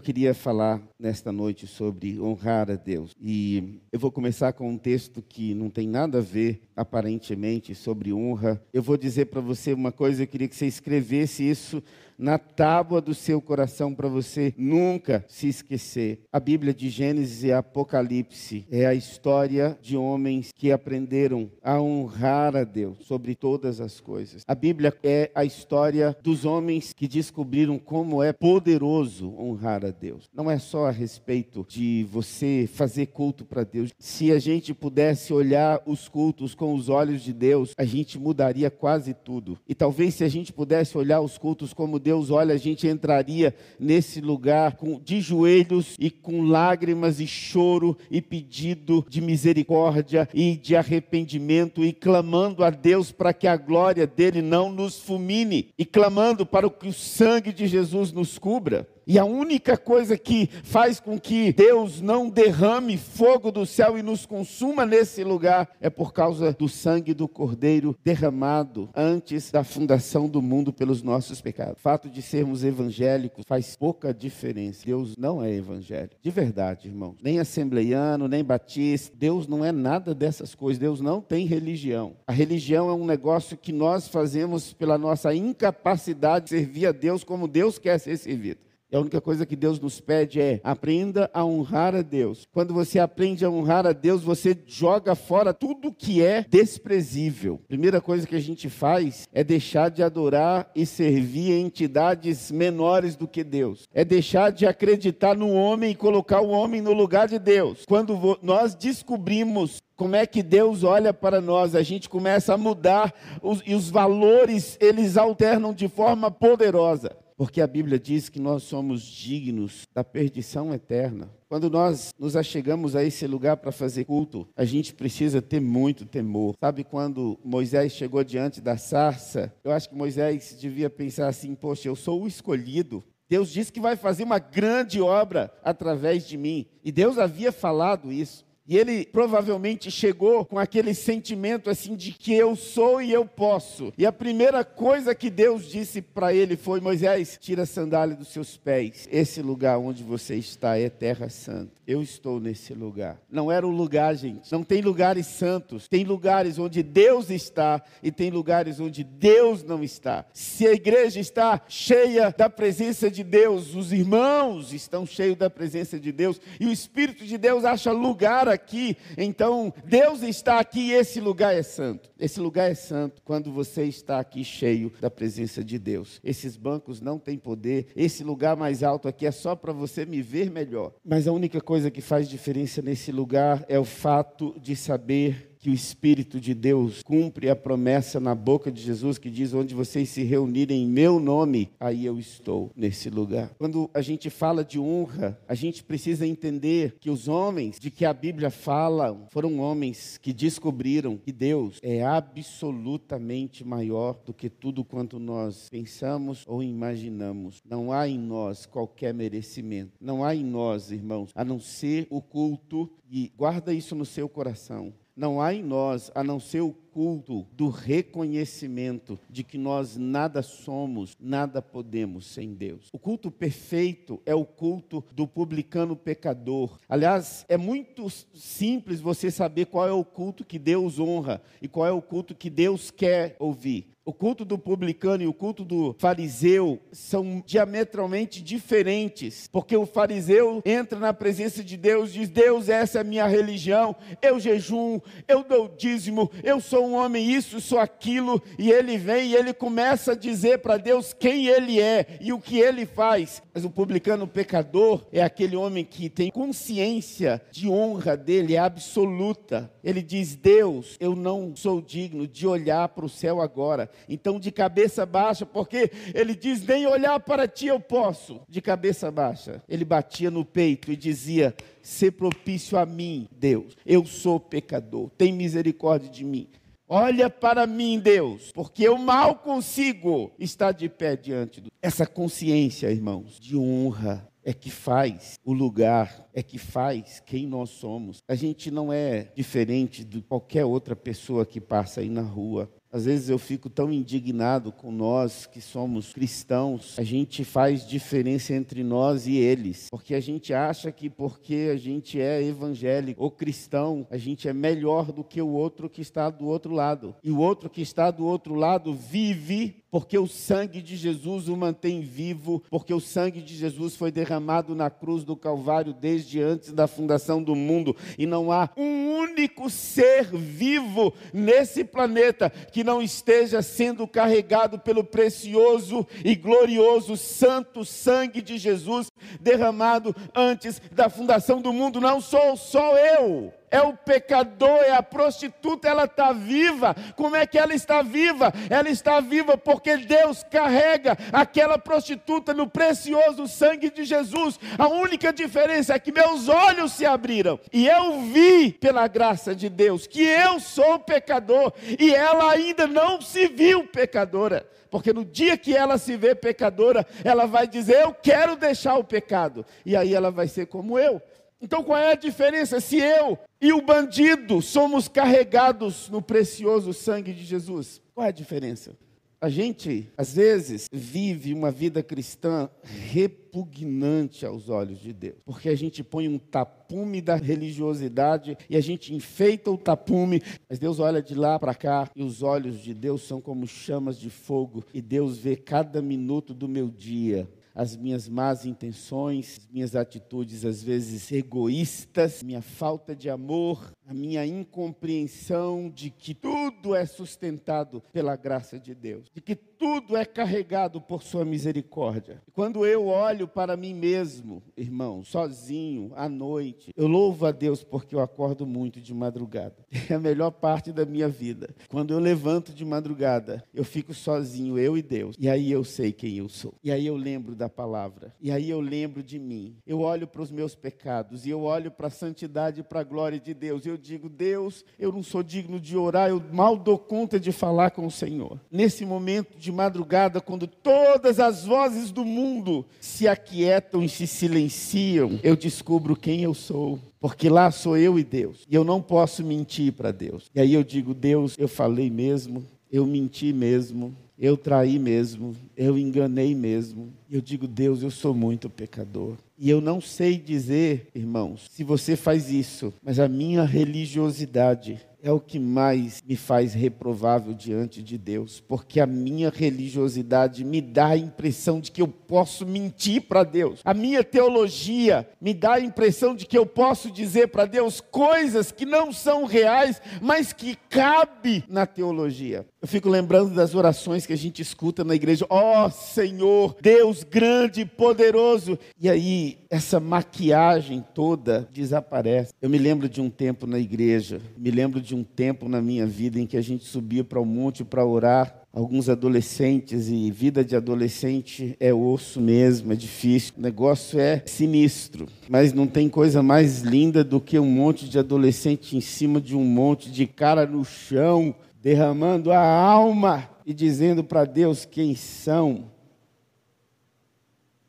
Eu queria falar nesta noite sobre honrar a Deus. E eu vou começar com um texto que não tem nada a ver, aparentemente, sobre honra. Eu vou dizer para você uma coisa, eu queria que você escrevesse isso na tábua do seu coração para você nunca se esquecer. A Bíblia de Gênesis e Apocalipse é a história de homens que aprenderam a honrar a Deus sobre todas as coisas. A Bíblia é a história dos homens que descobriram como é poderoso honrar a Deus. Não é só a respeito de você fazer culto para Deus. Se a gente pudesse olhar os cultos com os olhos de Deus, a gente mudaria quase tudo. E talvez se a gente pudesse olhar os cultos como Deus olha, a gente entraria nesse lugar com, de joelhos e com lágrimas e choro e pedido de misericórdia e de arrependimento e clamando a Deus para que a glória dele não nos fulmine e clamando para que o sangue de Jesus nos cubra. E a única coisa que faz com que Deus não derrame fogo do céu e nos consuma nesse lugar é por causa do sangue do Cordeiro derramado antes da fundação do mundo pelos nossos pecados. O fato de sermos evangélicos faz pouca diferença. Deus não é evangélico. De verdade, irmão. Nem assembleiano, nem batista. Deus não é nada dessas coisas. Deus não tem religião. A religião é um negócio que nós fazemos pela nossa incapacidade de servir a Deus como Deus quer ser servido. E a única coisa que Deus nos pede é aprenda a honrar a Deus. Quando você aprende a honrar a Deus, você joga fora tudo que é desprezível. Primeira coisa que a gente faz é deixar de adorar e servir entidades menores do que Deus. É deixar de acreditar no homem e colocar o homem no lugar de Deus. Quando nós descobrimos como é que Deus olha para nós, a gente começa a mudar os, e os valores eles alternam de forma poderosa porque a Bíblia diz que nós somos dignos da perdição eterna. Quando nós nos achegamos a esse lugar para fazer culto, a gente precisa ter muito temor. Sabe quando Moisés chegou diante da sarça? Eu acho que Moisés devia pensar assim: poxa, eu sou o escolhido. Deus disse que vai fazer uma grande obra através de mim. E Deus havia falado isso. E ele provavelmente chegou com aquele sentimento assim de que eu sou e eu posso. E a primeira coisa que Deus disse para ele foi: Moisés, tira a sandália dos seus pés. Esse lugar onde você está é terra santa. Eu estou nesse lugar. Não era o lugar, gente. Não tem lugares santos. Tem lugares onde Deus está e tem lugares onde Deus não está. Se a igreja está cheia da presença de Deus, os irmãos estão cheios da presença de Deus e o Espírito de Deus acha lugar aqui então Deus está aqui esse lugar é santo. Esse lugar é santo quando você está aqui cheio da presença de Deus. Esses bancos não têm poder, esse lugar mais alto aqui é só para você me ver melhor. Mas a única coisa que faz diferença nesse lugar é o fato de saber que o Espírito de Deus cumpre a promessa na boca de Jesus que diz: onde vocês se reunirem em meu nome, aí eu estou nesse lugar. Quando a gente fala de honra, a gente precisa entender que os homens de que a Bíblia fala foram homens que descobriram que Deus é absolutamente maior do que tudo quanto nós pensamos ou imaginamos. Não há em nós qualquer merecimento. Não há em nós, irmãos, a não ser o culto e guarda isso no seu coração. Não há em nós a não ser o culto do reconhecimento de que nós nada somos, nada podemos sem Deus. O culto perfeito é o culto do publicano pecador. Aliás, é muito simples você saber qual é o culto que Deus honra e qual é o culto que Deus quer ouvir. O culto do publicano e o culto do fariseu são diametralmente diferentes, porque o fariseu entra na presença de Deus, diz: Deus, essa é a minha religião, eu jejum, eu dou dízimo, eu sou homem isso, sou aquilo, e ele vem e ele começa a dizer para Deus quem ele é e o que ele faz. Mas o publicano pecador é aquele homem que tem consciência de honra dele, é absoluta. Ele diz: Deus, eu não sou digno de olhar para o céu agora então, de cabeça baixa, porque ele diz: nem olhar para ti eu posso. De cabeça baixa, ele batia no peito e dizia: ser propício a mim, Deus. Eu sou pecador, tem misericórdia de mim. Olha para mim, Deus, porque eu mal consigo estar de pé diante do. Essa consciência, irmãos, de honra, é que faz o lugar, é que faz quem nós somos. A gente não é diferente de qualquer outra pessoa que passa aí na rua. Às vezes eu fico tão indignado com nós que somos cristãos, a gente faz diferença entre nós e eles, porque a gente acha que porque a gente é evangélico ou cristão, a gente é melhor do que o outro que está do outro lado. E o outro que está do outro lado vive porque o sangue de Jesus o mantém vivo, porque o sangue de Jesus foi derramado na cruz do Calvário desde antes da fundação do mundo, e não há um único ser vivo nesse planeta que não esteja sendo carregado pelo precioso e glorioso santo sangue de Jesus derramado antes da fundação do mundo. Não sou só eu é o pecador, é a prostituta, ela está viva. Como é que ela está viva? Ela está viva porque Deus carrega aquela prostituta no precioso sangue de Jesus. A única diferença é que meus olhos se abriram e eu vi, pela graça de Deus, que eu sou pecador e ela ainda não se viu pecadora. Porque no dia que ela se vê pecadora, ela vai dizer: Eu quero deixar o pecado. E aí ela vai ser como eu. Então qual é a diferença se eu e o bandido somos carregados no precioso sangue de Jesus? Qual é a diferença? A gente, às vezes, vive uma vida cristã repugnante aos olhos de Deus, porque a gente põe um tapume da religiosidade e a gente enfeita o tapume, mas Deus olha de lá para cá e os olhos de Deus são como chamas de fogo e Deus vê cada minuto do meu dia as minhas más intenções, minhas atitudes às vezes egoístas, minha falta de amor, a minha incompreensão de que tudo é sustentado pela graça de Deus, de que tudo é carregado por Sua misericórdia. Quando eu olho para mim mesmo, irmão, sozinho, à noite, eu louvo a Deus porque eu acordo muito de madrugada. É a melhor parte da minha vida. Quando eu levanto de madrugada, eu fico sozinho, eu e Deus. E aí eu sei quem eu sou. E aí eu lembro da palavra. E aí eu lembro de mim. Eu olho para os meus pecados e eu olho para a santidade e para a glória de Deus. Eu digo, Deus, eu não sou digno de orar, eu mal dou conta de falar com o Senhor. Nesse momento de madrugada, quando todas as vozes do mundo se aquietam e se silenciam, eu descubro quem eu sou. Porque lá sou eu e Deus. E eu não posso mentir para Deus. E aí eu digo, Deus, eu falei mesmo, eu menti mesmo, eu traí mesmo, eu enganei mesmo. Eu digo, Deus, eu sou muito pecador. E eu não sei dizer, irmãos, se você faz isso, mas a minha religiosidade é o que mais me faz reprovável diante de Deus, porque a minha religiosidade me dá a impressão de que eu posso mentir para Deus. A minha teologia me dá a impressão de que eu posso dizer para Deus coisas que não são reais, mas que cabe na teologia. Eu fico lembrando das orações que a gente escuta na igreja. Ó oh, Senhor, Deus grande e poderoso. E aí, essa maquiagem toda desaparece. Eu me lembro de um tempo na igreja, me lembro de um tempo na minha vida em que a gente subia para o monte para orar alguns adolescentes e vida de adolescente é osso mesmo, é difícil. O negócio é sinistro, mas não tem coisa mais linda do que um monte de adolescente em cima de um monte de cara no chão, derramando a alma e dizendo para Deus quem são.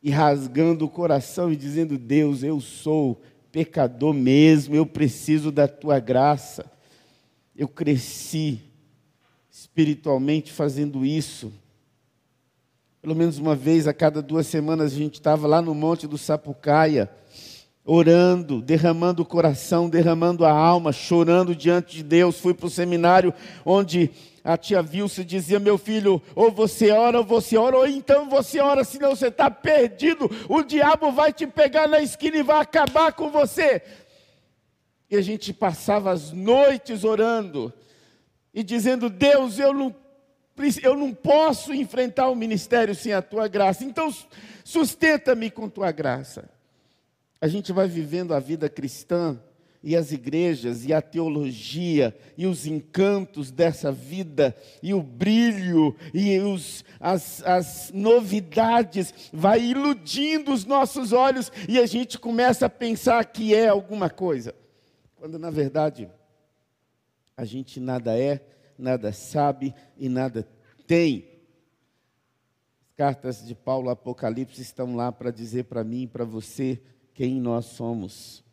E rasgando o coração e dizendo: Deus, eu sou pecador mesmo, eu preciso da tua graça. Eu cresci espiritualmente fazendo isso. Pelo menos uma vez a cada duas semanas a gente estava lá no Monte do Sapucaia orando, derramando o coração, derramando a alma, chorando diante de Deus. Fui para o seminário onde a tia Vilsa dizia: Meu filho, ou você ora, ou você ora, ou então você ora, senão você está perdido. O diabo vai te pegar na esquina e vai acabar com você. E a gente passava as noites orando e dizendo: Deus, eu não, eu não posso enfrentar o ministério sem a tua graça, então sustenta-me com tua graça a gente vai vivendo a vida cristã e as igrejas e a teologia e os encantos dessa vida e o brilho e os, as, as novidades vai iludindo os nossos olhos e a gente começa a pensar que é alguma coisa, quando na verdade a gente nada é, nada sabe e nada tem. As cartas de Paulo Apocalipse estão lá para dizer para mim e para você quem nós somos.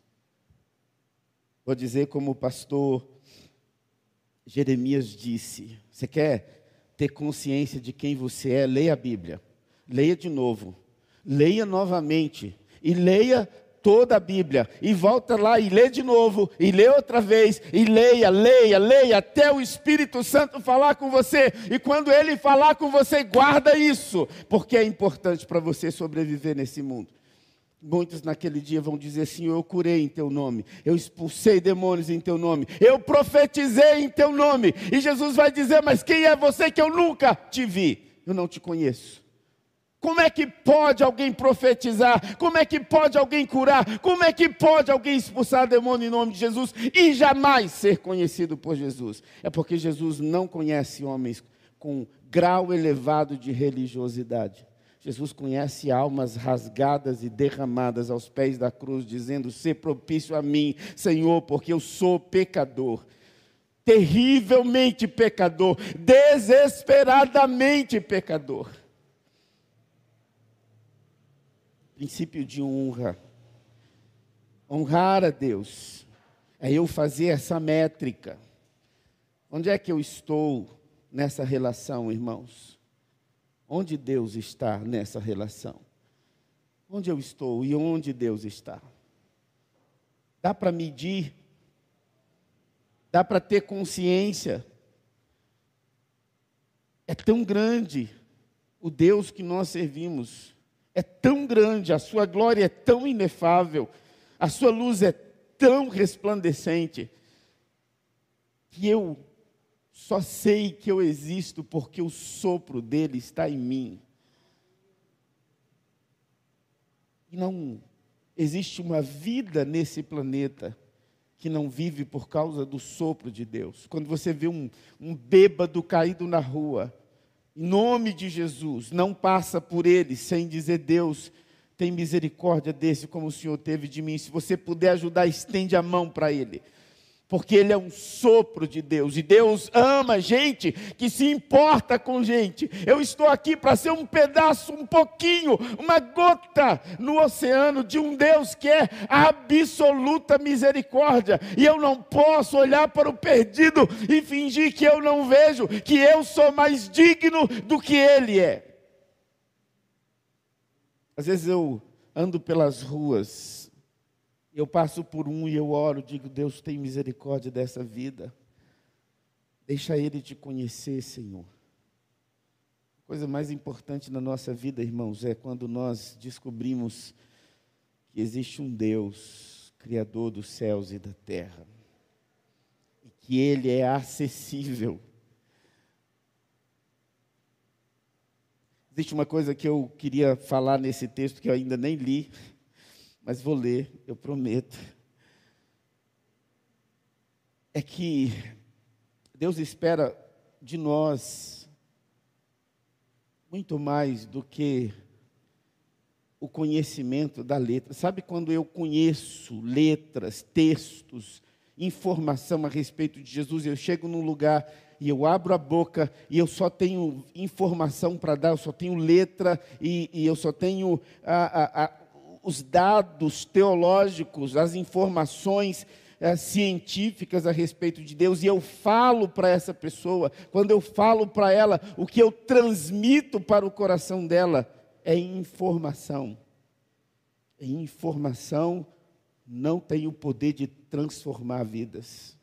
Vou dizer como o pastor Jeremias disse: Você quer ter consciência de quem você é? Leia a Bíblia. Leia de novo. Leia novamente. E leia toda a Bíblia. E volta lá e lê de novo. E lê outra vez. E leia, leia, leia. Até o Espírito Santo falar com você. E quando ele falar com você, guarda isso. Porque é importante para você sobreviver nesse mundo. Muitos naquele dia vão dizer: Senhor, eu curei em teu nome, eu expulsei demônios em teu nome, eu profetizei em teu nome. E Jesus vai dizer: Mas quem é você que eu nunca te vi? Eu não te conheço. Como é que pode alguém profetizar? Como é que pode alguém curar? Como é que pode alguém expulsar demônio em nome de Jesus e jamais ser conhecido por Jesus? É porque Jesus não conhece homens com grau elevado de religiosidade. Jesus conhece almas rasgadas e derramadas aos pés da cruz, dizendo: Ser propício a mim, Senhor, porque eu sou pecador. Terrivelmente pecador, desesperadamente pecador. Princípio de honra. Honrar a Deus é eu fazer essa métrica. Onde é que eu estou nessa relação, irmãos? Onde Deus está nessa relação? Onde eu estou e onde Deus está? Dá para medir? Dá para ter consciência? É tão grande o Deus que nós servimos, é tão grande, a sua glória é tão inefável, a sua luz é tão resplandecente, que eu só sei que eu existo porque o sopro dele está em mim. E não existe uma vida nesse planeta que não vive por causa do sopro de Deus. Quando você vê um, um bêbado caído na rua, em nome de Jesus, não passa por ele sem dizer: Deus, tem misericórdia desse como o Senhor teve de mim. Se você puder ajudar, estende a mão para ele porque ele é um sopro de Deus e Deus ama gente que se importa com gente. Eu estou aqui para ser um pedaço, um pouquinho, uma gota no oceano de um Deus que é absoluta misericórdia, e eu não posso olhar para o perdido e fingir que eu não vejo, que eu sou mais digno do que ele é. Às vezes eu ando pelas ruas eu passo por um e eu oro, digo: Deus, tem misericórdia dessa vida. Deixa Ele te conhecer, Senhor. A coisa mais importante na nossa vida, irmãos, é quando nós descobrimos que existe um Deus, Criador dos céus e da terra, e que Ele é acessível. Existe uma coisa que eu queria falar nesse texto que eu ainda nem li, mas vou ler, eu prometo. É que Deus espera de nós muito mais do que o conhecimento da letra. Sabe quando eu conheço letras, textos, informação a respeito de Jesus, eu chego num lugar e eu abro a boca e eu só tenho informação para dar, eu só tenho letra e, e eu só tenho a, a, os dados teológicos, as informações é, científicas a respeito de Deus, e eu falo para essa pessoa, quando eu falo para ela, o que eu transmito para o coração dela é informação. Informação não tem o poder de transformar vidas.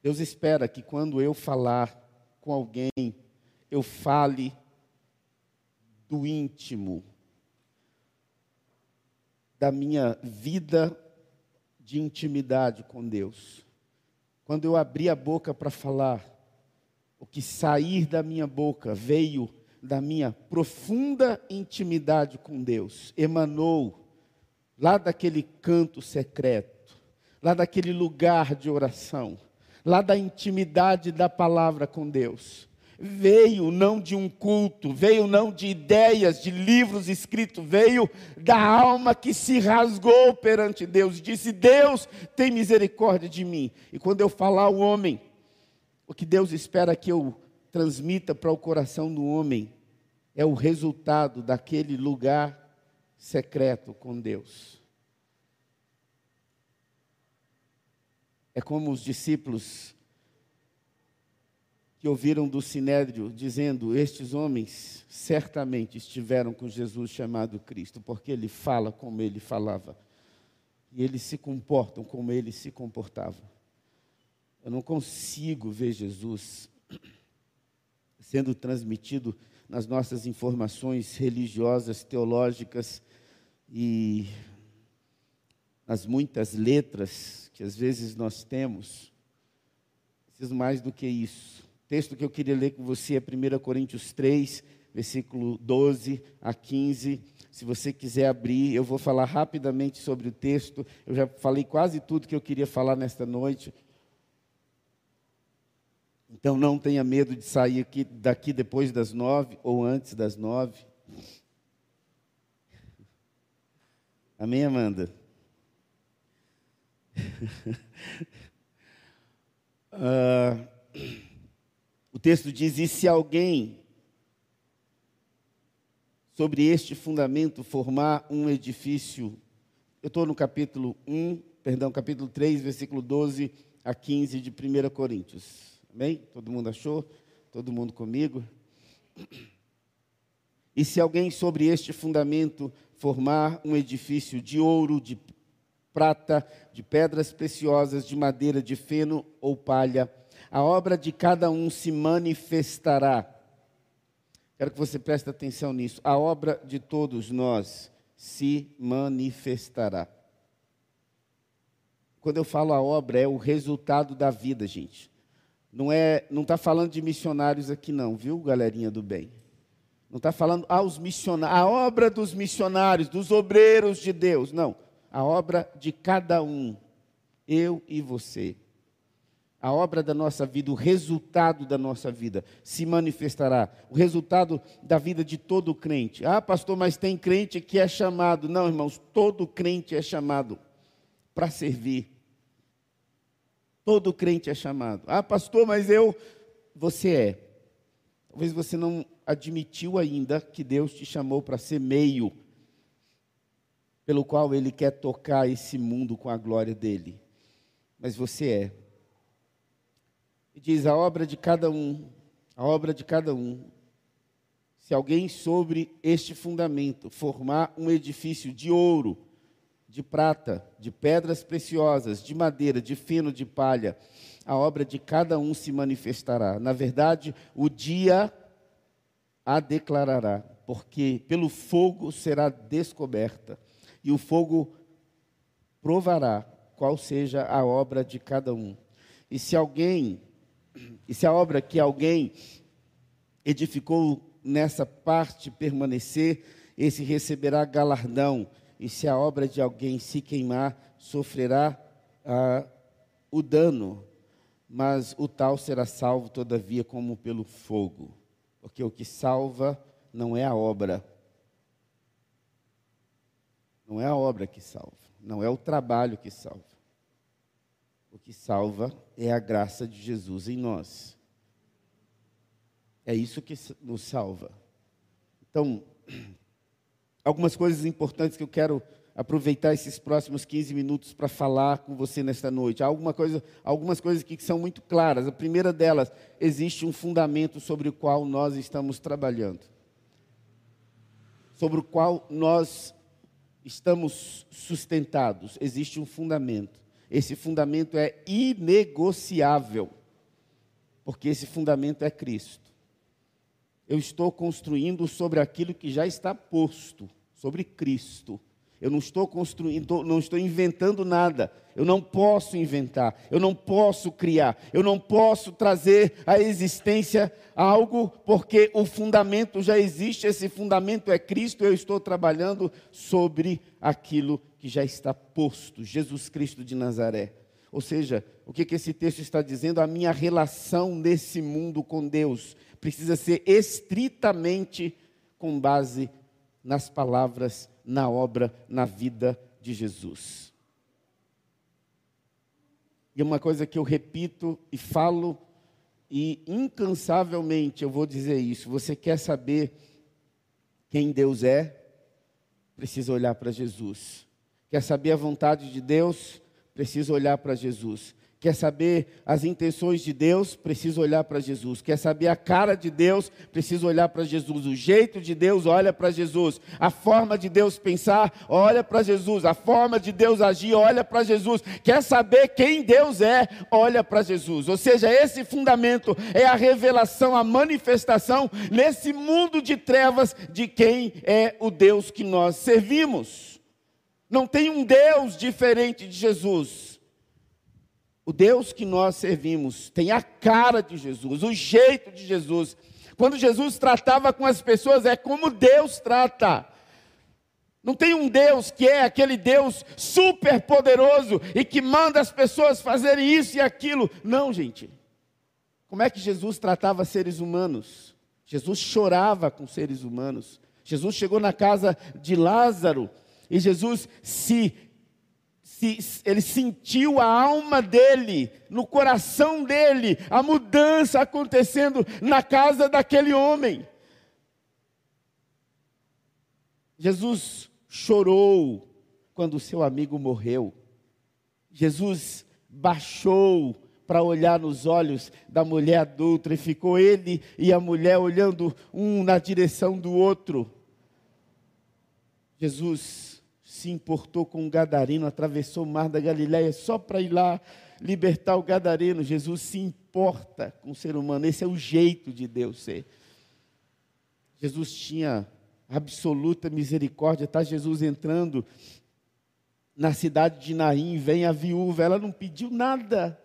Deus espera que quando eu falar com alguém, eu fale do íntimo, da minha vida de intimidade com Deus. Quando eu abri a boca para falar, o que sair da minha boca veio da minha profunda intimidade com Deus, emanou lá daquele canto secreto, lá daquele lugar de oração, lá da intimidade da palavra com Deus veio não de um culto, veio não de ideias, de livros escritos, veio da alma que se rasgou perante Deus, disse: Deus tem misericórdia de mim. E quando eu falar ao homem, o que Deus espera que eu transmita para o coração do homem é o resultado daquele lugar secreto com Deus. É como os discípulos que ouviram do Sinédrio dizendo: Estes homens certamente estiveram com Jesus chamado Cristo, porque ele fala como ele falava, e eles se comportam como ele se comportava. Eu não consigo ver Jesus sendo transmitido nas nossas informações religiosas, teológicas e nas muitas letras que às vezes nós temos. Preciso mais do que isso. Texto que eu queria ler com você é 1 Coríntios 3, versículo 12 a 15. Se você quiser abrir, eu vou falar rapidamente sobre o texto. Eu já falei quase tudo que eu queria falar nesta noite. Então não tenha medo de sair aqui, daqui depois das nove ou antes das nove. Amém, Amanda? uh, o texto diz: E se alguém sobre este fundamento formar um edifício. Eu estou no capítulo 1, perdão, capítulo 3, versículo 12 a 15 de 1 Coríntios. Amém? Todo mundo achou? Todo mundo comigo? E se alguém sobre este fundamento formar um edifício de ouro, de prata, de pedras preciosas, de madeira, de feno ou palha, a obra de cada um se manifestará. Quero que você preste atenção nisso. A obra de todos nós se manifestará. Quando eu falo a obra, é o resultado da vida, gente. Não é, não está falando de missionários aqui não, viu, galerinha do bem? Não está falando aos missionários, a obra dos missionários, dos obreiros de Deus, não. A obra de cada um, eu e você. A obra da nossa vida, o resultado da nossa vida se manifestará. O resultado da vida de todo crente. Ah, pastor, mas tem crente que é chamado. Não, irmãos, todo crente é chamado para servir. Todo crente é chamado. Ah, pastor, mas eu. Você é. Talvez você não admitiu ainda que Deus te chamou para ser meio pelo qual Ele quer tocar esse mundo com a glória dele. Mas você é. E diz a obra de cada um, a obra de cada um. Se alguém sobre este fundamento formar um edifício de ouro, de prata, de pedras preciosas, de madeira, de feno, de palha, a obra de cada um se manifestará. Na verdade, o dia a declarará, porque pelo fogo será descoberta, e o fogo provará qual seja a obra de cada um. E se alguém, e se a obra que alguém edificou nessa parte permanecer, esse receberá galardão e se a obra de alguém se queimar, sofrerá ah, o dano, mas o tal será salvo, todavia, como pelo fogo. Porque o que salva não é a obra. Não é a obra que salva, não é o trabalho que salva. O que salva é a graça de Jesus em nós. É isso que nos salva. Então, algumas coisas importantes que eu quero aproveitar esses próximos 15 minutos para falar com você nesta noite. Alguma coisa, algumas coisas que são muito claras. A primeira delas, existe um fundamento sobre o qual nós estamos trabalhando. Sobre o qual nós estamos sustentados. Existe um fundamento. Esse fundamento é inegociável. Porque esse fundamento é Cristo. Eu estou construindo sobre aquilo que já está posto sobre Cristo. Eu não estou construindo, não estou inventando nada. Eu não posso inventar, eu não posso criar, eu não posso trazer à existência algo porque o fundamento já existe, esse fundamento é Cristo, eu estou trabalhando sobre aquilo que já está posto, Jesus Cristo de Nazaré. Ou seja, o que, que esse texto está dizendo? A minha relação nesse mundo com Deus precisa ser estritamente com base nas palavras, na obra, na vida de Jesus. E uma coisa que eu repito e falo, e incansavelmente eu vou dizer isso: você quer saber quem Deus é? Precisa olhar para Jesus. Quer saber a vontade de Deus? Precisa olhar para Jesus. Quer saber as intenções de Deus? Precisa olhar para Jesus. Quer saber a cara de Deus? Precisa olhar para Jesus. O jeito de Deus, olha para Jesus. A forma de Deus pensar, olha para Jesus. A forma de Deus agir, olha para Jesus. Quer saber quem Deus é? Olha para Jesus. Ou seja, esse fundamento é a revelação, a manifestação nesse mundo de trevas de quem é o Deus que nós servimos. Não tem um Deus diferente de Jesus. O Deus que nós servimos tem a cara de Jesus, o jeito de Jesus. Quando Jesus tratava com as pessoas, é como Deus trata. Não tem um Deus que é aquele Deus super poderoso e que manda as pessoas fazerem isso e aquilo. Não, gente. Como é que Jesus tratava seres humanos? Jesus chorava com seres humanos. Jesus chegou na casa de Lázaro e Jesus se se, ele sentiu a alma dele, no coração dele, a mudança acontecendo na casa daquele homem. Jesus chorou quando o seu amigo morreu. Jesus baixou para olhar nos olhos da mulher adulta e ficou ele e a mulher olhando um na direção do outro. Jesus se importou com um gadareno, atravessou o mar da Galiléia só para ir lá libertar o gadareno. Jesus se importa com o ser humano, esse é o jeito de Deus ser. Jesus tinha absoluta misericórdia, está Jesus entrando na cidade de Naim, vem a viúva, ela não pediu nada,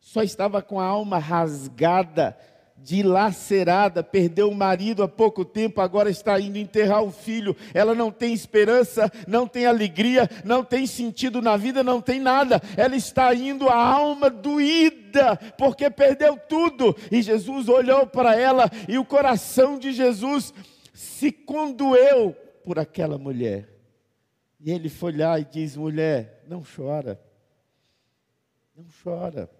só estava com a alma rasgada dilacerada, perdeu o marido há pouco tempo, agora está indo enterrar o filho. Ela não tem esperança, não tem alegria, não tem sentido na vida, não tem nada. Ela está indo a alma doída, porque perdeu tudo. E Jesus olhou para ela e o coração de Jesus se condoeu por aquela mulher. E ele foi lá e diz: mulher, não chora, não chora.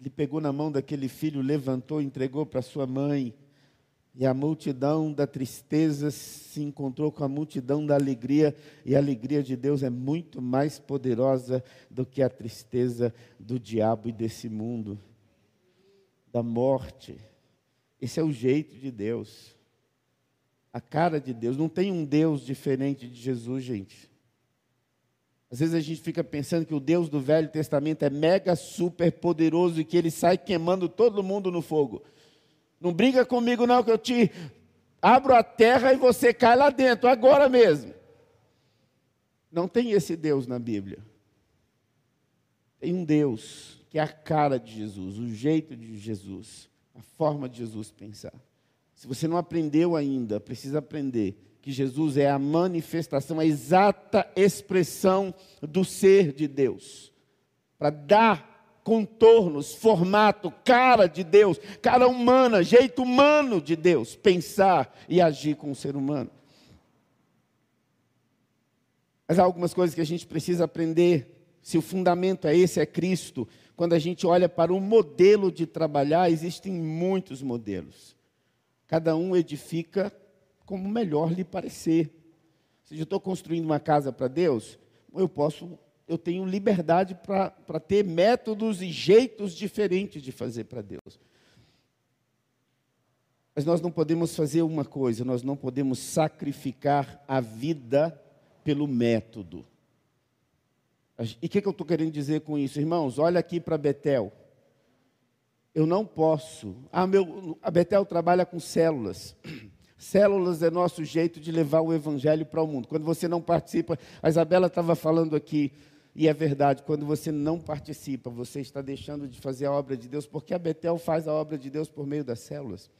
Ele pegou na mão daquele filho, levantou, entregou para sua mãe. E a multidão da tristeza se encontrou com a multidão da alegria, e a alegria de Deus é muito mais poderosa do que a tristeza do diabo e desse mundo, da morte. Esse é o jeito de Deus, a cara de Deus. Não tem um Deus diferente de Jesus, gente. Às vezes a gente fica pensando que o Deus do Velho Testamento é mega super poderoso e que ele sai queimando todo mundo no fogo. Não briga comigo não que eu te abro a terra e você cai lá dentro agora mesmo. Não tem esse Deus na Bíblia. Tem um Deus que é a cara de Jesus, o jeito de Jesus, a forma de Jesus pensar. Se você não aprendeu ainda, precisa aprender que Jesus é a manifestação, a exata expressão do ser de Deus. Para dar contornos, formato, cara de Deus, cara humana, jeito humano de Deus, pensar e agir com o ser humano. Mas há algumas coisas que a gente precisa aprender. Se o fundamento é esse, é Cristo. Quando a gente olha para o modelo de trabalhar, existem muitos modelos. Cada um edifica como melhor lhe parecer. Se eu estou construindo uma casa para Deus, eu posso, eu tenho liberdade para ter métodos e jeitos diferentes de fazer para Deus. Mas nós não podemos fazer uma coisa, nós não podemos sacrificar a vida pelo método. E o que, que eu estou querendo dizer com isso? Irmãos, olha aqui para Betel. Eu não posso. Ah, meu, a Betel trabalha com células. Células é nosso jeito de levar o evangelho para o mundo. Quando você não participa, a Isabela estava falando aqui, e é verdade, quando você não participa, você está deixando de fazer a obra de Deus, porque a Betel faz a obra de Deus por meio das células.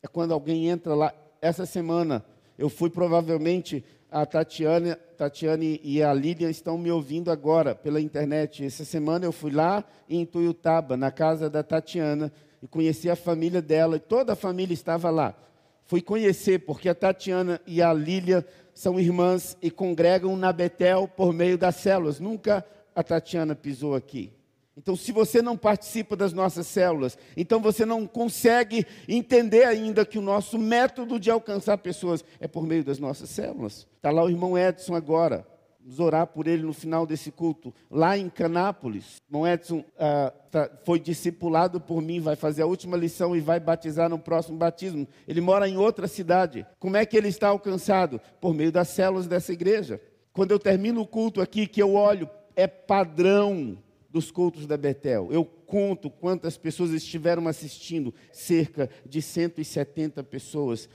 É quando alguém entra lá. Essa semana, eu fui provavelmente, a Tatiana, Tatiane e a Lilian estão me ouvindo agora pela internet. Essa semana eu fui lá em Tuiutaba, na casa da Tatiana, e conheci a família dela, e toda a família estava lá fui conhecer, porque a Tatiana e a Lília são irmãs e congregam na Betel por meio das células. Nunca a Tatiana pisou aqui. Então, se você não participa das nossas células, então você não consegue entender ainda que o nosso método de alcançar pessoas é por meio das nossas células. Está lá o irmão Edson agora, Vamos orar por ele no final desse culto. Lá em Canápolis, Irmão Edson ah, tá, foi discipulado por mim, vai fazer a última lição e vai batizar no próximo batismo. Ele mora em outra cidade. Como é que ele está alcançado? Por meio das células dessa igreja. Quando eu termino o culto aqui, que eu olho, é padrão dos cultos da Betel. Eu conto quantas pessoas estiveram assistindo, cerca de 170 pessoas,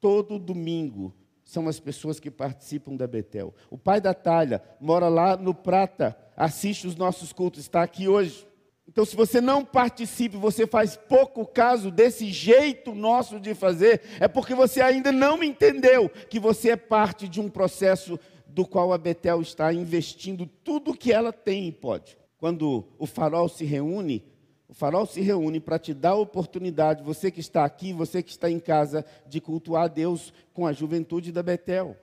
todo domingo, são as pessoas que participam da Betel. O pai da Talha mora lá no Prata, assiste os nossos cultos, está aqui hoje. Então, se você não participe, você faz pouco caso desse jeito nosso de fazer, é porque você ainda não entendeu que você é parte de um processo do qual a Betel está investindo tudo que ela tem e pode. Quando o farol se reúne, o farol se reúne para te dar a oportunidade, você que está aqui, você que está em casa, de cultuar a Deus com a juventude da Betel.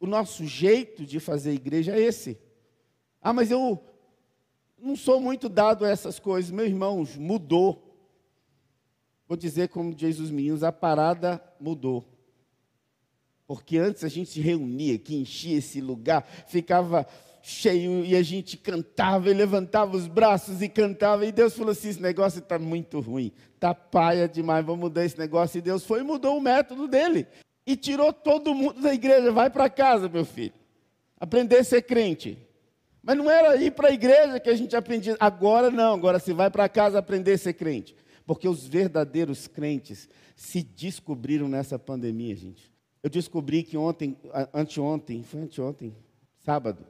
O nosso jeito de fazer igreja é esse. Ah, mas eu não sou muito dado a essas coisas. Meus irmãos, mudou. Vou dizer como diz os meninos, a parada mudou. Porque antes a gente se reunia aqui, enchia esse lugar, ficava cheio e a gente cantava e levantava os braços e cantava. E Deus falou assim: esse negócio está muito ruim, está paia demais, vamos mudar esse negócio. E Deus foi e mudou o método dele. E tirou todo mundo da igreja. Vai para casa, meu filho. Aprender a ser crente. Mas não era ir para a igreja que a gente aprendia. Agora não, agora se vai para casa aprender a ser crente. Porque os verdadeiros crentes se descobriram nessa pandemia, gente. Eu descobri que ontem, anteontem, foi anteontem, sábado,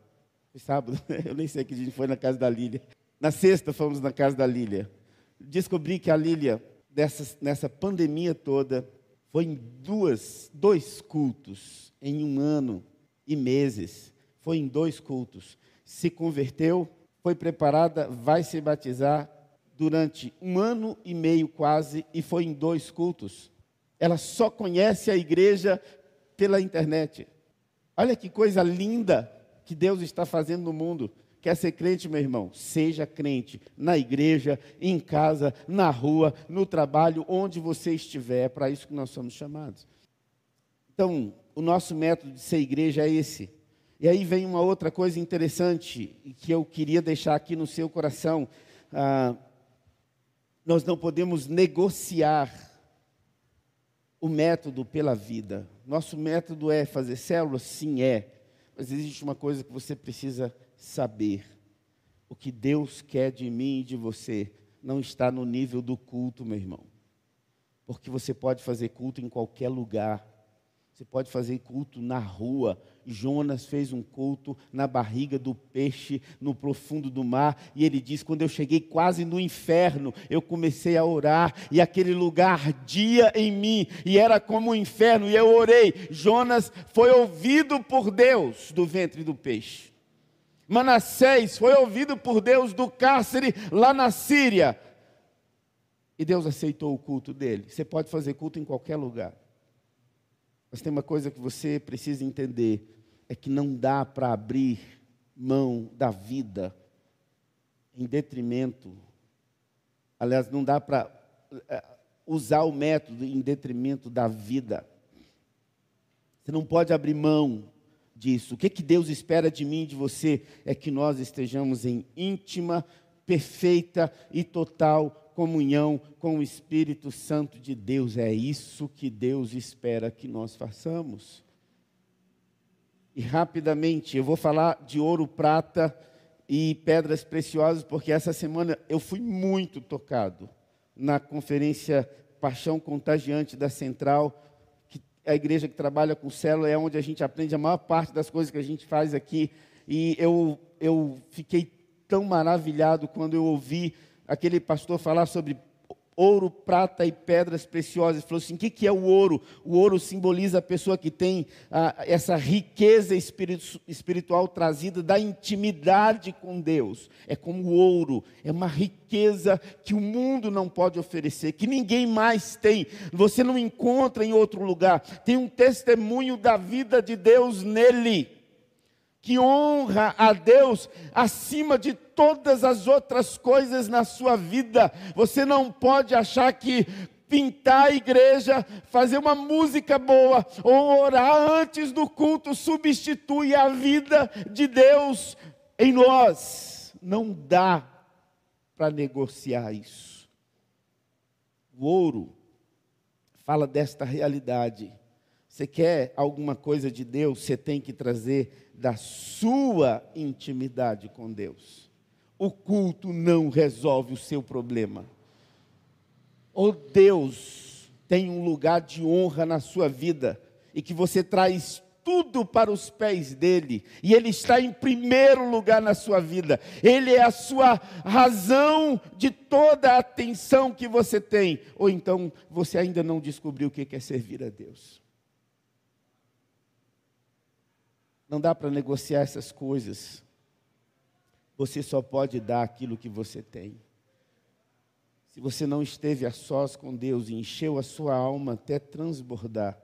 foi sábado, eu nem sei que dia foi na casa da Lília. Na sexta fomos na casa da Lília. Descobri que a Lília, dessa, nessa pandemia toda, foi em duas, dois cultos em um ano e meses. Foi em dois cultos. Se converteu, foi preparada, vai se batizar durante um ano e meio quase, e foi em dois cultos. Ela só conhece a igreja pela internet. Olha que coisa linda que Deus está fazendo no mundo. Quer ser crente, meu irmão? Seja crente na igreja, em casa, na rua, no trabalho, onde você estiver. É para isso que nós somos chamados. Então, o nosso método de ser igreja é esse. E aí vem uma outra coisa interessante que eu queria deixar aqui no seu coração. Ah, nós não podemos negociar o método pela vida. Nosso método é fazer células? Sim, é. Mas existe uma coisa que você precisa saber. O que Deus quer de mim e de você não está no nível do culto, meu irmão. Porque você pode fazer culto em qualquer lugar. Você pode fazer culto na rua. Jonas fez um culto na barriga do peixe, no profundo do mar, e ele diz: quando eu cheguei quase no inferno, eu comecei a orar, e aquele lugar ardia em mim, e era como o um inferno, e eu orei. Jonas foi ouvido por Deus do ventre do peixe. Manassés foi ouvido por Deus do cárcere lá na Síria. E Deus aceitou o culto dele. Você pode fazer culto em qualquer lugar. Mas tem uma coisa que você precisa entender: é que não dá para abrir mão da vida em detrimento. Aliás, não dá para é, usar o método em detrimento da vida. Você não pode abrir mão disso. O que, que Deus espera de mim e de você é que nós estejamos em íntima, perfeita e total comunhão com o Espírito Santo de Deus. É isso que Deus espera que nós façamos. E rapidamente, eu vou falar de ouro, prata e pedras preciosas, porque essa semana eu fui muito tocado na conferência Paixão Contagiante da Central, que a igreja que trabalha com célula, é onde a gente aprende a maior parte das coisas que a gente faz aqui. E eu, eu fiquei tão maravilhado quando eu ouvi aquele pastor falar sobre ouro, prata e pedras preciosas. Ele falou assim: o que, que é o ouro? O ouro simboliza a pessoa que tem ah, essa riqueza espiritu espiritual trazida da intimidade com Deus. É como o ouro, é uma riqueza que o mundo não pode oferecer, que ninguém mais tem. Você não encontra em outro lugar. Tem um testemunho da vida de Deus nele que honra a Deus acima de todas as outras coisas na sua vida. Você não pode achar que pintar a igreja, fazer uma música boa ou orar antes do culto substitui a vida de Deus em nós. Não dá para negociar isso. O ouro fala desta realidade. Você quer alguma coisa de Deus, você tem que trazer da sua intimidade com Deus. O culto não resolve o seu problema. Oh, Deus tem um lugar de honra na sua vida e que você traz tudo para os pés dele, e ele está em primeiro lugar na sua vida, ele é a sua razão de toda a atenção que você tem, ou então você ainda não descobriu o que é servir a Deus. Não dá para negociar essas coisas, você só pode dar aquilo que você tem. Se você não esteve a sós com Deus e encheu a sua alma até transbordar,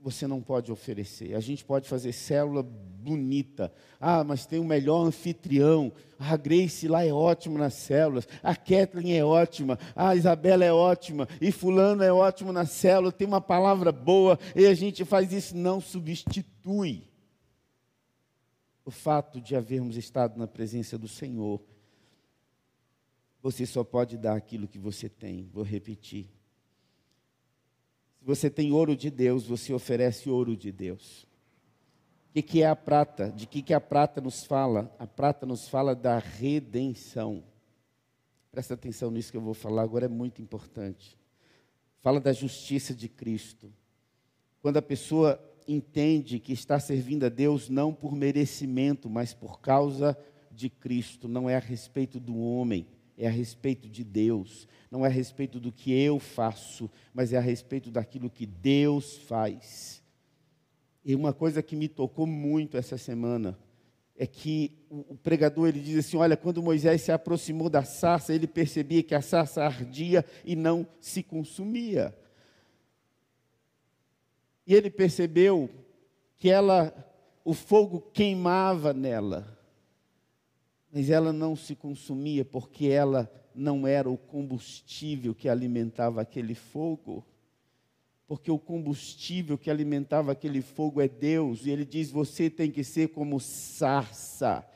você não pode oferecer. A gente pode fazer célula bonita. Ah, mas tem o melhor anfitrião. Ah, a Grace lá é ótima nas células. A Kathleen é ótima. A Isabela é ótima. E fulano é ótimo na célula. Tem uma palavra boa. E a gente faz isso. Não substitui o fato de havermos estado na presença do Senhor você só pode dar aquilo que você tem. Vou repetir. Se você tem ouro de Deus, você oferece ouro de Deus. O que, é a prata? De que, que a prata nos fala? A prata nos fala da redenção. Presta atenção nisso que eu vou falar agora, é muito importante. Fala da justiça de Cristo. Quando a pessoa entende que está servindo a Deus não por merecimento, mas por causa de Cristo, não é a respeito do homem é a respeito de Deus, não é a respeito do que eu faço, mas é a respeito daquilo que Deus faz. E uma coisa que me tocou muito essa semana é que o pregador ele diz assim: olha, quando Moisés se aproximou da sarça, ele percebia que a sarça ardia e não se consumia. E ele percebeu que ela, o fogo queimava nela. Mas ela não se consumia porque ela não era o combustível que alimentava aquele fogo. Porque o combustível que alimentava aquele fogo é Deus, e ele diz: você tem que ser como sarça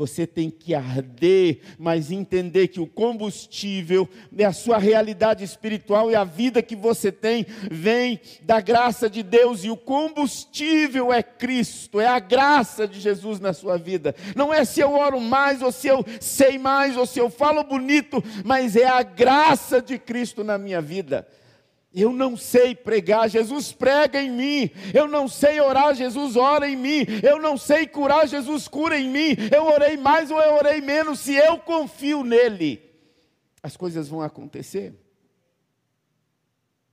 você tem que arder, mas entender que o combustível é a sua realidade espiritual e a vida que você tem vem da graça de Deus e o combustível é Cristo, é a graça de Jesus na sua vida. Não é se eu oro mais ou se eu sei mais ou se eu falo bonito, mas é a graça de Cristo na minha vida. Eu não sei pregar, Jesus prega em mim. Eu não sei orar, Jesus ora em mim. Eu não sei curar, Jesus cura em mim. Eu orei mais ou eu orei menos, se eu confio nele, as coisas vão acontecer.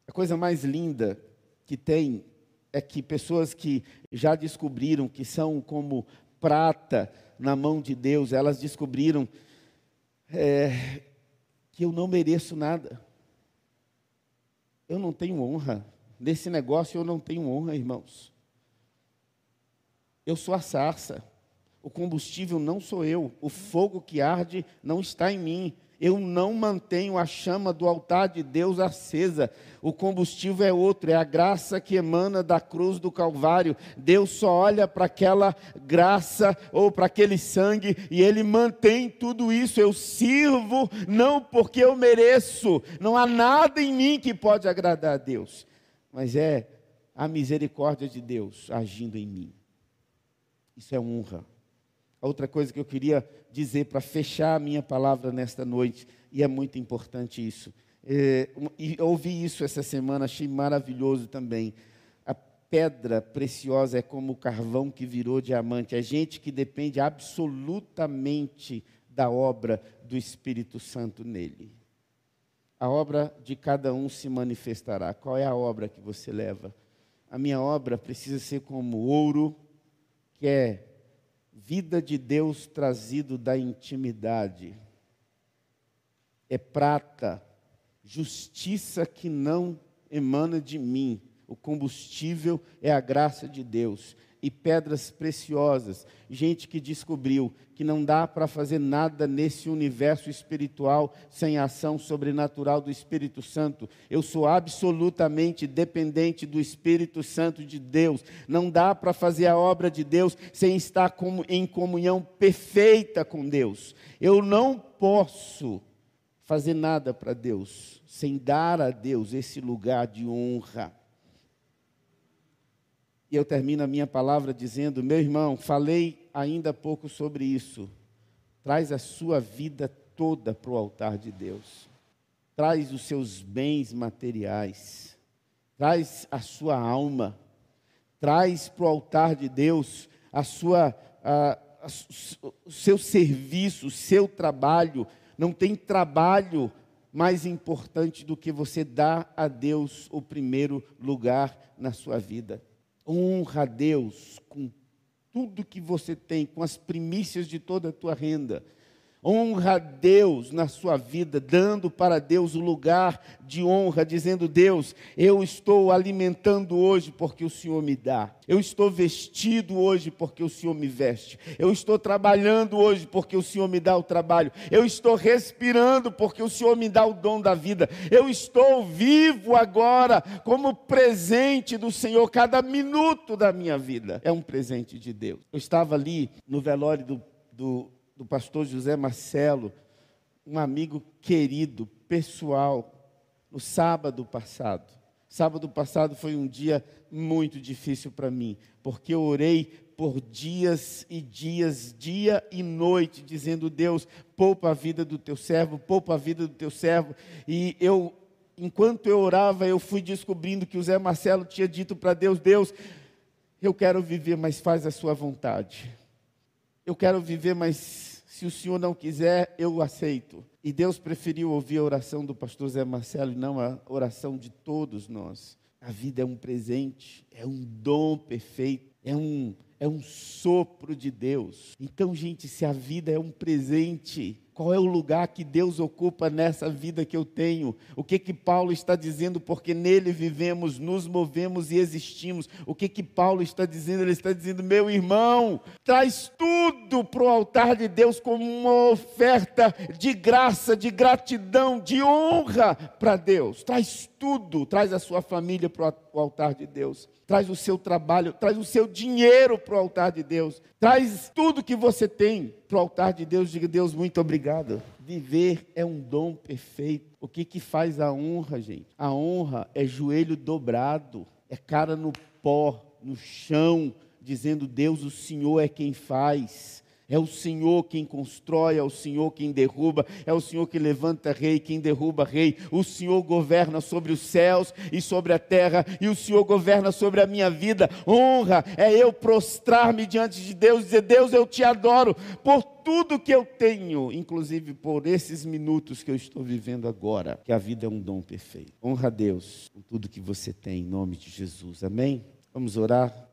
A coisa mais linda que tem é que pessoas que já descobriram que são como prata na mão de Deus, elas descobriram é, que eu não mereço nada. Eu não tenho honra. Nesse negócio eu não tenho honra, irmãos. Eu sou a sarça. O combustível não sou eu. O fogo que arde não está em mim eu não mantenho a chama do altar de Deus acesa. O combustível é outro, é a graça que emana da cruz do Calvário. Deus só olha para aquela graça ou para aquele sangue e Ele mantém tudo isso. Eu sirvo não porque eu mereço, não há nada em mim que pode agradar a Deus, mas é a misericórdia de Deus agindo em mim. Isso é honra. A outra coisa que eu queria dizer para fechar a minha palavra nesta noite, e é muito importante isso. É, e ouvi isso essa semana, achei maravilhoso também. A pedra preciosa é como o carvão que virou diamante. É gente que depende absolutamente da obra do Espírito Santo nele. A obra de cada um se manifestará. Qual é a obra que você leva? A minha obra precisa ser como ouro, que é vida de Deus trazido da intimidade. É prata, justiça que não emana de mim. O combustível é a graça de Deus. e pedras preciosas. Gente que descobriu que não dá para fazer nada nesse universo espiritual sem a ação sobrenatural do Espírito Santo. Eu sou absolutamente dependente do Espírito Santo de Deus. Não dá para fazer a obra de Deus sem estar em comunhão perfeita com Deus. Eu não posso fazer nada para Deus sem dar a Deus esse lugar de honra. E eu termino a minha palavra dizendo: meu irmão, falei ainda pouco sobre isso. Traz a sua vida toda para o altar de Deus. Traz os seus bens materiais. Traz a sua alma. Traz para o altar de Deus a sua, a, a, o seu serviço, o seu trabalho. Não tem trabalho mais importante do que você dar a Deus o primeiro lugar na sua vida. Honra a Deus com tudo que você tem, com as primícias de toda a tua renda. Honra a Deus na sua vida, dando para Deus o lugar de honra, dizendo: Deus, eu estou alimentando hoje porque o Senhor me dá. Eu estou vestido hoje porque o Senhor me veste. Eu estou trabalhando hoje porque o Senhor me dá o trabalho. Eu estou respirando porque o Senhor me dá o dom da vida. Eu estou vivo agora como presente do Senhor. Cada minuto da minha vida é um presente de Deus. Eu estava ali no velório do, do do pastor José Marcelo, um amigo querido, pessoal, no sábado passado. Sábado passado foi um dia muito difícil para mim, porque eu orei por dias e dias, dia e noite, dizendo: Deus, poupa a vida do teu servo, poupa a vida do teu servo. E eu, enquanto eu orava, eu fui descobrindo que o Zé Marcelo tinha dito para Deus: Deus, eu quero viver, mas faz a sua vontade. Eu quero viver, mas se o senhor não quiser, eu aceito. E Deus preferiu ouvir a oração do pastor Zé Marcelo e não a oração de todos nós. A vida é um presente, é um dom perfeito, é um, é um sopro de Deus. Então, gente, se a vida é um presente, qual é o lugar que Deus ocupa nessa vida que eu tenho? O que que Paulo está dizendo? Porque nele vivemos, nos movemos e existimos. O que que Paulo está dizendo? Ele está dizendo: meu irmão, traz tudo para o altar de Deus como uma oferta de graça, de gratidão, de honra para Deus. Traz tudo, traz a sua família para o altar de Deus traz o seu trabalho, traz o seu dinheiro para o altar de Deus, traz tudo que você tem para o altar de Deus. Diga, Deus, muito obrigado. Viver é um dom perfeito. O que, que faz a honra, gente? A honra é joelho dobrado, é cara no pó, no chão, dizendo: Deus, o Senhor é quem faz. É o Senhor quem constrói, é o Senhor quem derruba, é o Senhor que levanta rei, quem derruba rei. O Senhor governa sobre os céus e sobre a terra, e o Senhor governa sobre a minha vida. Honra é eu prostrar-me diante de Deus e dizer: Deus, eu te adoro por tudo que eu tenho, inclusive por esses minutos que eu estou vivendo agora, que a vida é um dom perfeito. Honra a Deus com tudo que você tem, em nome de Jesus. Amém? Vamos orar.